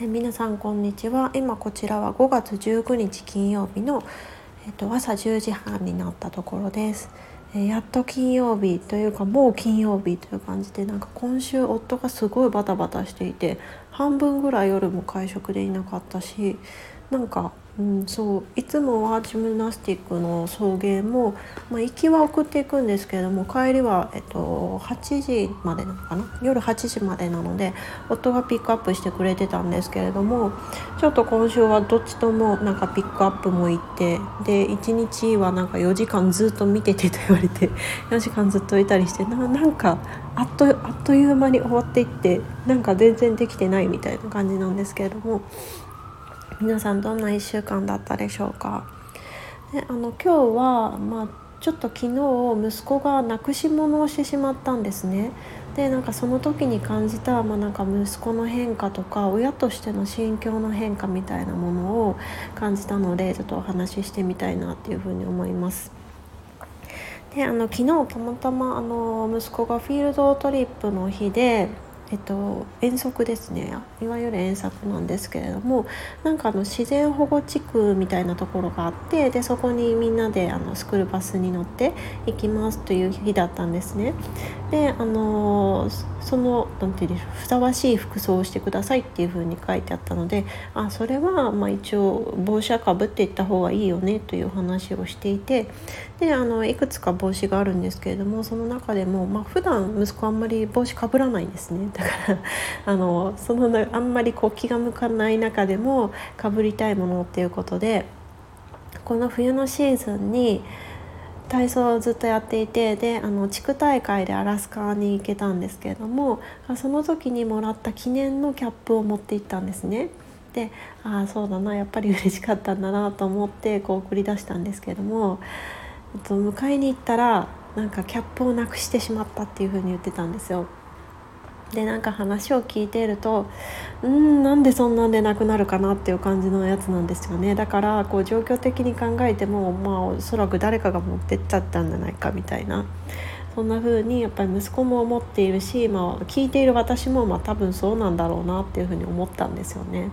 え皆さんこんにちは。今こちらは5月19日金曜日の、えっと、朝10時半になったところです、えやっと金曜日というかもう金曜日という感じでなんか今週夫がすごいバタバタしていて半分ぐらい夜も会食でいなかったしなんかうん、そういつもはジムナスティックの送迎も、まあ、行きは送っていくんですけれども帰りは、えっと、8時までなのかな？夜8時までなので夫がピックアップしてくれてたんですけれどもちょっと今週はどっちともなんかピックアップも行ってで1日はなんか4時間ずっと見ててと言われて4時間ずっといたりしてななんかあっとあっという間に終わっていってなんか全然できてないみたいな感じなんですけれども。皆さんどんな1週間だったでしょうか？であの今日は、まあ、ちょっと昨日息子がなくし物をしてしまったんですねでなんかその時に感じた、まあ、なんか息子の変化とか親としての心境の変化みたいなものを感じたのでちょっとお話ししてみたいなっていうふうに思います。であの昨日たまたまあの息子がフィールドトリップの日でえっと、遠足ですねいわゆる遠足なんですけれどもなんかあの自然保護地区みたいなところがあってでそこにみんなであのスクールバスに乗って行きますという日だったんですね。であのその何て言うんでしょうふさわしい服装をしてくださいっていう風に書いてあったのであそれはまあ一応帽子はかぶっていった方がいいよねという話をしていてであのいくつか帽子があるんですけれどもその中でも、まあ普段息子あんまり帽子かぶらないんですね。だからあのそのあんまりこう気が向かない中でもかぶりたいものっていうことでこの冬のシーズンに体操をずっとやっていてであの地区大会でアラスカに行けたんですけれどもその時にもらった記念のキャップを持って行ったんですね。でああそうだなやっぱり嬉しかったんだなと思ってこう送り出したんですけれども、と、迎えに行ったらなんかキャップをなくしてしまったっていうふうに言ってたんですよ。でなんか話を聞いているとうんなんでそんなんでなくなるかなっていう感じのやつなんですよねだからこう状況的に考えてもまあおそらく誰かが持ってっちゃったんじゃないかみたいなそんな風にやっぱり息子も思っているし、まあ、聞いている私もまあ多分そうなんだろうなっていう風に思ったんですよね。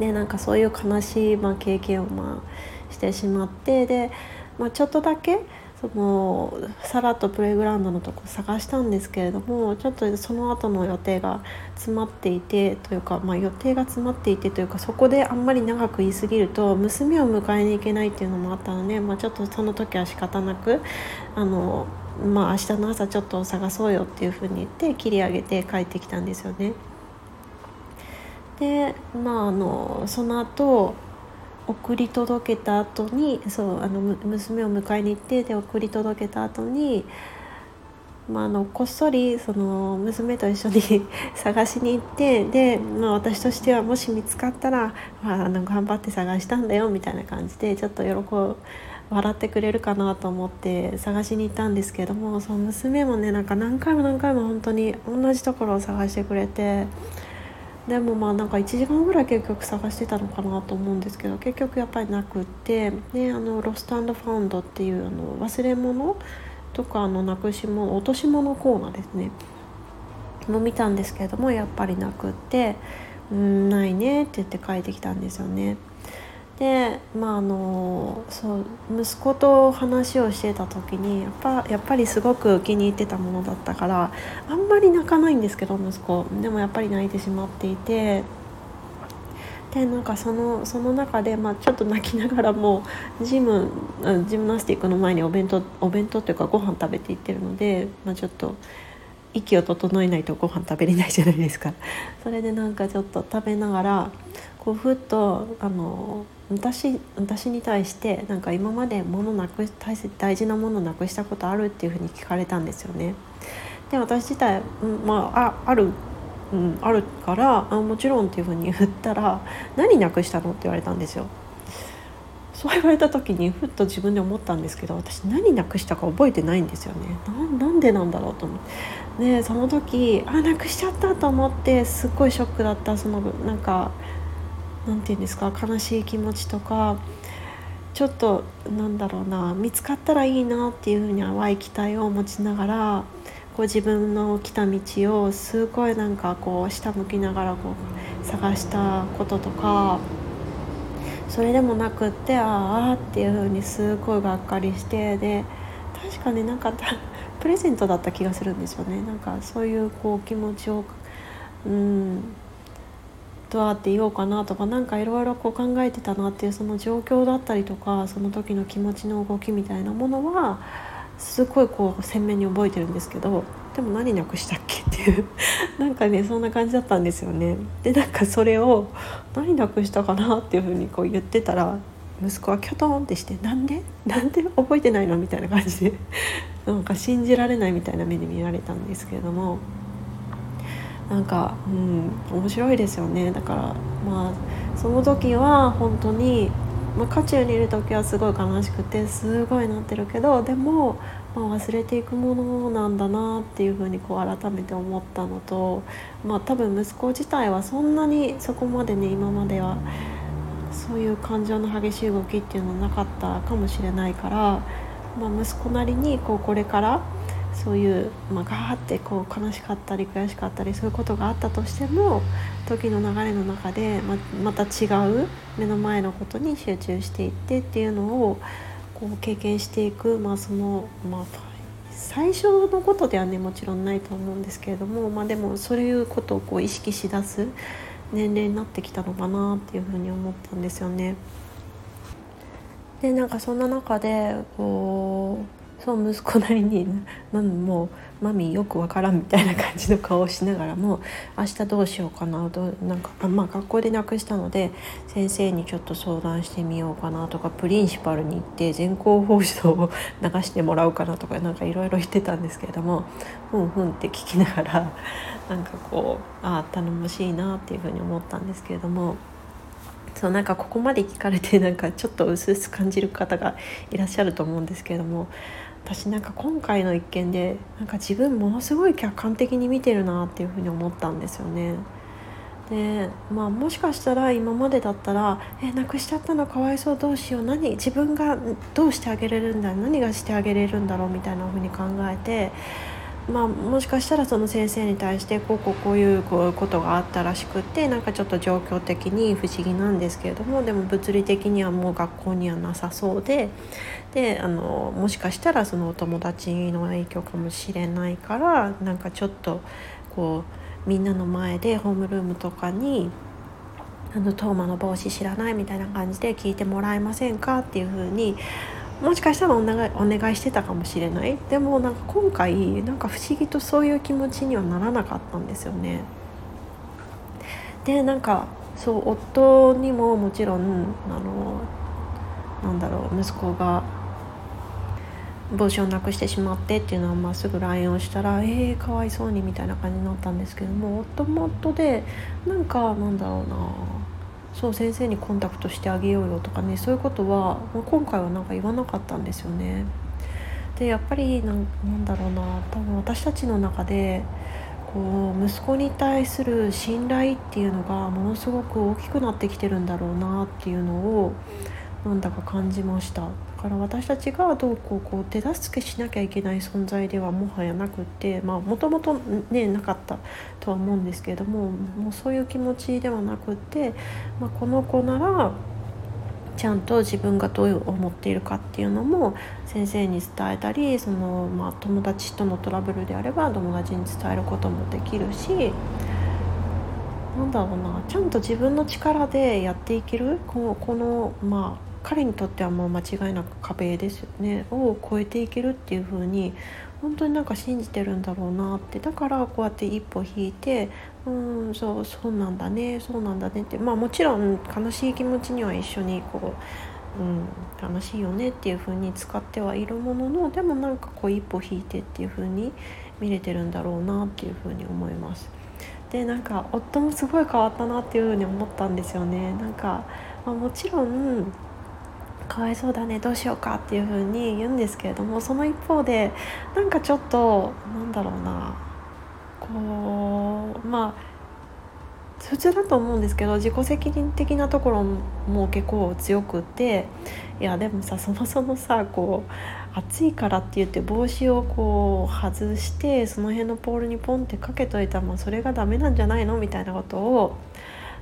でなんかそういう悲しい、まあ、経験をまあしてしまってで、まあ、ちょっとだけそのさらっとプレイグラウンドのとこ探したんですけれどもちょっとその後の予定が詰まっていてというか、まあ、予定が詰まっていてというかそこであんまり長く言い過ぎると娘を迎えに行けないっていうのもあったので、まあ、ちょっとその時は仕方なくあの、まあ、明日の朝ちょっと探そうよっていうふうに言って切り上げて帰ってきたんですよね。でまああのその後送り届けた後にそうあの娘を迎えに行ってで送り届けた後に、まあ、あのこっそりその娘と一緒に 探しに行ってで、まあ、私としてはもし見つかったら、まあ、あの頑張って探したんだよみたいな感じでちょっと喜ぶ笑ってくれるかなと思って探しに行ったんですけどもその娘もねなんか何回も何回も本当に同じところを探してくれて。でもまあなんか1時間ぐらい結局探してたのかなと思うんですけど結局やっぱりなくってであのロストファウンドっていうあの忘れ物とかのなくし物落とし物コーナーですねも見たんですけれどもやっぱりなくって「うんないね」って言って帰ってきたんですよね。でまああのそう息子と話をしてた時にやっぱやっぱりすごく気に入ってたものだったからあんまり泣かないんですけど息子でもやっぱり泣いてしまっていてでなんかそのその中で、まあ、ちょっと泣きながらもジムジムナスティックの前にお弁当お弁当というかご飯食べていってるので、まあ、ちょっと息を整えないとご飯食べれないじゃないですか。それでなんかちょっと食べながらこうふっとあの私私に対してなんか今まで物なく大切大事なものなくしたことあるっていうふうに聞かれたんですよね。で私自体、うんまあ、ああるうん、あるからあもちろんっていうふうに言ったら「何なくしたの?」って言われたんですよ。そう言われた時にふっと自分で思ったんですけど私何なくしたか覚えてないんですよねなんでなんだろうと思ってでその時あなくしちゃったと思ってすっごいショックだったそのなんかなんて言うんですか悲しい気持ちとかちょっとなんだろうな見つかったらいいなっていうふうに淡い期待を持ちながらこう自分の来た道をすごいなんかこう下向きながらこう探したこととかそれでもなくってああっていう風にすごいがっかりしてで確かになんかプレゼントだった気がするんですよね。なんかそういうこう気持ちをうんどうやって言おうかなとか何かいろいろ考えてたなっていうその状況だったりとかその時の気持ちの動きみたいなものはすごいこう鮮明に覚えてるんですけどでも何なくしたっけっていう なんかねそんな感じだったんですよね。でなんかそれを何なくしたかなっていうふうにこう言ってたら息子はキョトンってして「なんで？なんで？覚えてないの?」みたいな感じでなんか信じられないみたいな目で見られたんですけれども。なんかうん面白いですよね。だからまあその時は本当にまあ、渦中にいる時はすごい悲しくてすごいなってるけどでも、まあ、忘れていくものなんだなっていうふうにこう改めて思ったのと、まあ、多分息子自体はそんなにそこまでね今まではそういう感情の激しい動きっていうのはなかったかもしれないから、まあ、息子なりにこうこれからそういう、まあ、ガーってこう悲しかったり悔しかったりそういうことがあったとしても時の流れの中でままた違う目の前のことに集中していってっていうのをこう経験していく、まあそのまあ、最初のことではねもちろんないと思うんですけれども、まあ、でもそういうことをこう意識しだす年齢になってきたのかなっていうふうに思ったんですよね。でなんかそんな中でこうそう息子なりになんもうマミよくわからんみたいな感じの顔をしながらも明日どうしようかなどなんかあまあ学校でなくしたので先生にちょっと相談してみようかなとかプリンシパルに行って全校放送を流してもらおうかなとかなんかいろいろ言ってたんですけれどもふんふんって聞きながらなんかこうああ頼もしいなっていうふうに思ったんですけれども。そうなんかここまで聞かれてなんかちょっと薄々感じる方がいらっしゃると思うんですけれども私なんか今回の一件でなんか自分ものすごい客観的に見てるなっていうふうに思ったんですよね。でまあ、もしかしたら今までだったら「えなくしちゃったのかわいそうどうしよう何自分がどうしてあげれるんだ何がしてあげれるんだろう」みたいなふうに考えてまあ、もしかしたらその先生に対してこうこうこういうことがあったらしくてなんかちょっと状況的に不思議なんですけれどもでも物理的にはもう学校にはなさそうでであのもしかしたらそのお友達の影響かもしれないからなんかちょっとこうみんなの前でホームルームとかにあのトーマの帽子知らないみたいな感じで聞いてもらえませんかっていうふうにもしかしたらお願いお願いしてたかもしれないでもなんか今回なんか不思議とそういう気持ちにはならなかったんですよね。でなんかそう夫にももちろんあのなんだろう息子が帽子をなくしてしまってっていうのはまあすぐ LINE をしたら「えー、かわいそうに」みたいな感じになったんですけども夫も夫でなんかなんだろうなそう先生にコンタクトしてあげようよとかねそういうことは今回はなんか言わなかったんですよね。でやっぱりなんなんだろうな多分私たちの中でこう息子に対する信頼っていうのがものすごく大きくなってきてるんだろうなっていうのをなんだか感じました。だから私たちがどうこうこう手助けしなきゃいけない存在ではもはやなくってまあもともとねなかったとは思うんですけれどももうそういう気持ちではなくって、まあ、この子ならちゃんと自分がどう思っているかっていうのも先生に伝えたりその、まあ、友達とのトラブルであれば友達に伝えることもできるしなんだろうなちゃんと自分の力でやっていけるこのこのまあ彼にとってはもう間違いなく壁ですよね。を超えていけるっていう風に本当になんか信じてるんだろうなって。だからこうやって一歩引いてうんそうそうなんだねそうなんだねって。まあもちろん悲しい気持ちには一緒にこう、うん、楽しいよねっていう風に使ってはいるもののでもなんかこう一歩引いてっていう風に見れてるんだろうなっていう風に思います。でなんか夫もすごい変わったなっていうふうに思ったんですよね。なんか、まあ、もちろんかわいそうだねどうしようかっていうふうに言うんですけれどもその一方でなんかちょっとなんだろうなこうまあ普通だと思うんですけど自己責任的なところも結構強くていやでもさそもそもさこう暑いからって言って帽子をこう外してその辺のポールにポンってかけといたら、まあ、それがダメなんじゃないのみたいなことを、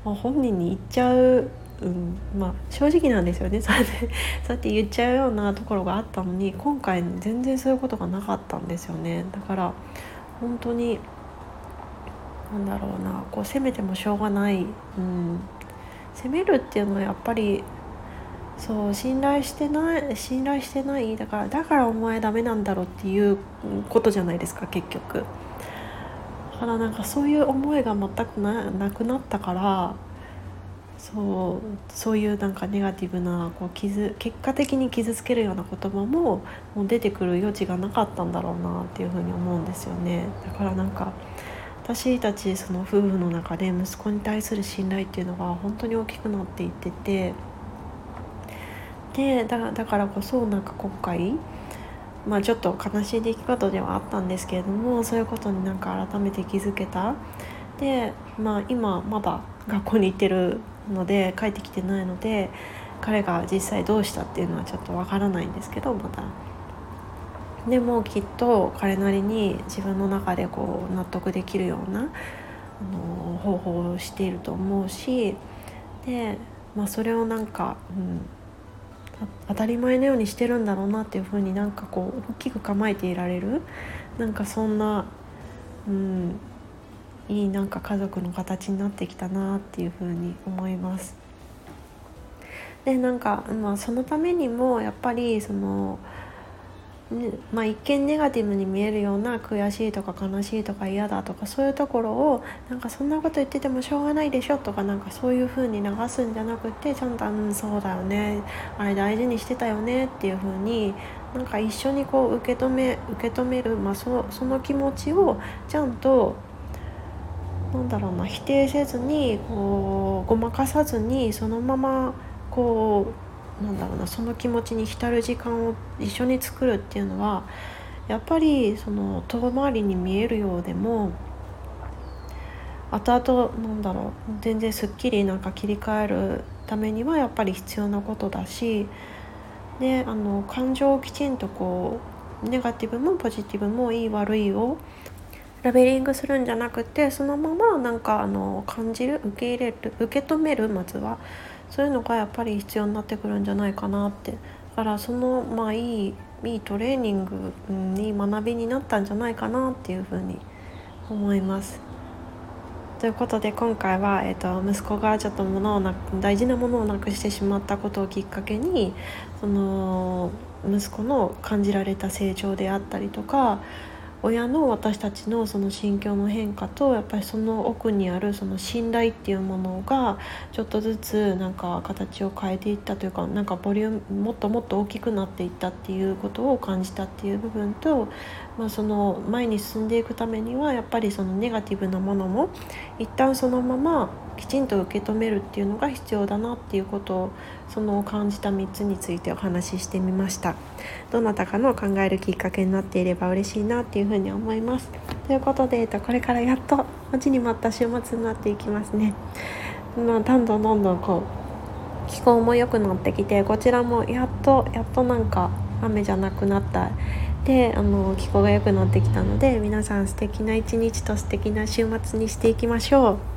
ま、本人に言っちゃう、うんまあ、正直なんですよね。そうやって言っちゃうようなところがあったのに今回全然そういうことがなかったんですよね。だから本当になんだろうなこう責めてもしょうがない、うん、責めるっていうのはやっぱりそう信頼してない信頼してない。だからだからお前ダメなんだろうっていうことじゃないですか結局。だからなんかそういう思いが全くなくなったからそうそういうなんかネガティブなこう傷結果的に傷つけるような言葉ももう出てくる余地がなかったんだろうなっていうふうに思うんですよね。だからなんか私たちその夫婦の中で息子に対する信頼っていうのが本当に大きくなっていっててでだだからこそなんか今回まあちょっと悲しい出来事ではあったんですけれどもそういうことになんか改めて気づけた。でまあ今まだ学校に行ってるので帰ってきてないので彼が実際どうしたっていうのはちょっとわからないんですけどまだでもきっと彼なりに自分の中でこう納得できるようなあの方法をしていると思うしで、まあ、それをなんか、うん、当たり前のようにしてるんだろうなっていうふうになんかこう大きく構えていられるなんかそんな、うん、いいなんか家族の形になってきたなっていうふうに思います。でなんか、まあ、そのためにもやっぱりそのねまあ、一見ネガティブに見えるような悔しいとか悲しいとか嫌だとかそういうところをなんかそんなこと言っててもしょうがないでしょとかなんかそういう風に流すんじゃなくてちゃんと「うんそうだよねあれ大事にしてたよね」っていう風になんか一緒にこう受け止め受け止める、まあ、そその気持ちをちゃんとなんだろうな否定せずにこうごまかさずにそのままこうなんだろうなその気持ちに浸る時間を一緒に作るっていうのはやっぱりその遠回りに見えるようでも後々なんだろう全然すっきりなんか切り替えるためにはやっぱり必要なことだしであの感情をきちんとこうネガティブもポジティブもいい悪いをラベリングするんじゃなくてそのままなんかあの感じる受け入れる受け止めるまずはそういうのがやっぱり必要になってくるんじゃないかなってだからそのまあいいいいトレーニング、うん、いい学びになったんじゃないかなっていうふうに思います。ということで今回は、えーと、息子がちょっと物をな大事なものをなくしてしまったことをきっかけにその息子の感じられた成長であったりとか親の私たちのその心境の変化とやっぱりその奥にあるその信頼っていうものがちょっとずつなんか形を変えていったというかなんかボリュームもっともっと大きくなっていったっていうことを感じたっていう部分と、まあ、その前に進んでいくためにはやっぱりそのネガティブなものも一旦そのままきちんと受け止めるっていうのが必要だなっていうことをその感じた3つについてお話ししてみました。どなたかの考えるきっかけになっていれば嬉しいなっていうふうに思います。ということで、えっと、これからやっと待ちに待った週末になっていきますね。まあどんどんどんどんこう気候も良くなってきてこちらもやっとやっとなんか雨じゃなくなったであの気候が良くなってきたので皆さん素敵な一日と素敵な週末にしていきましょう。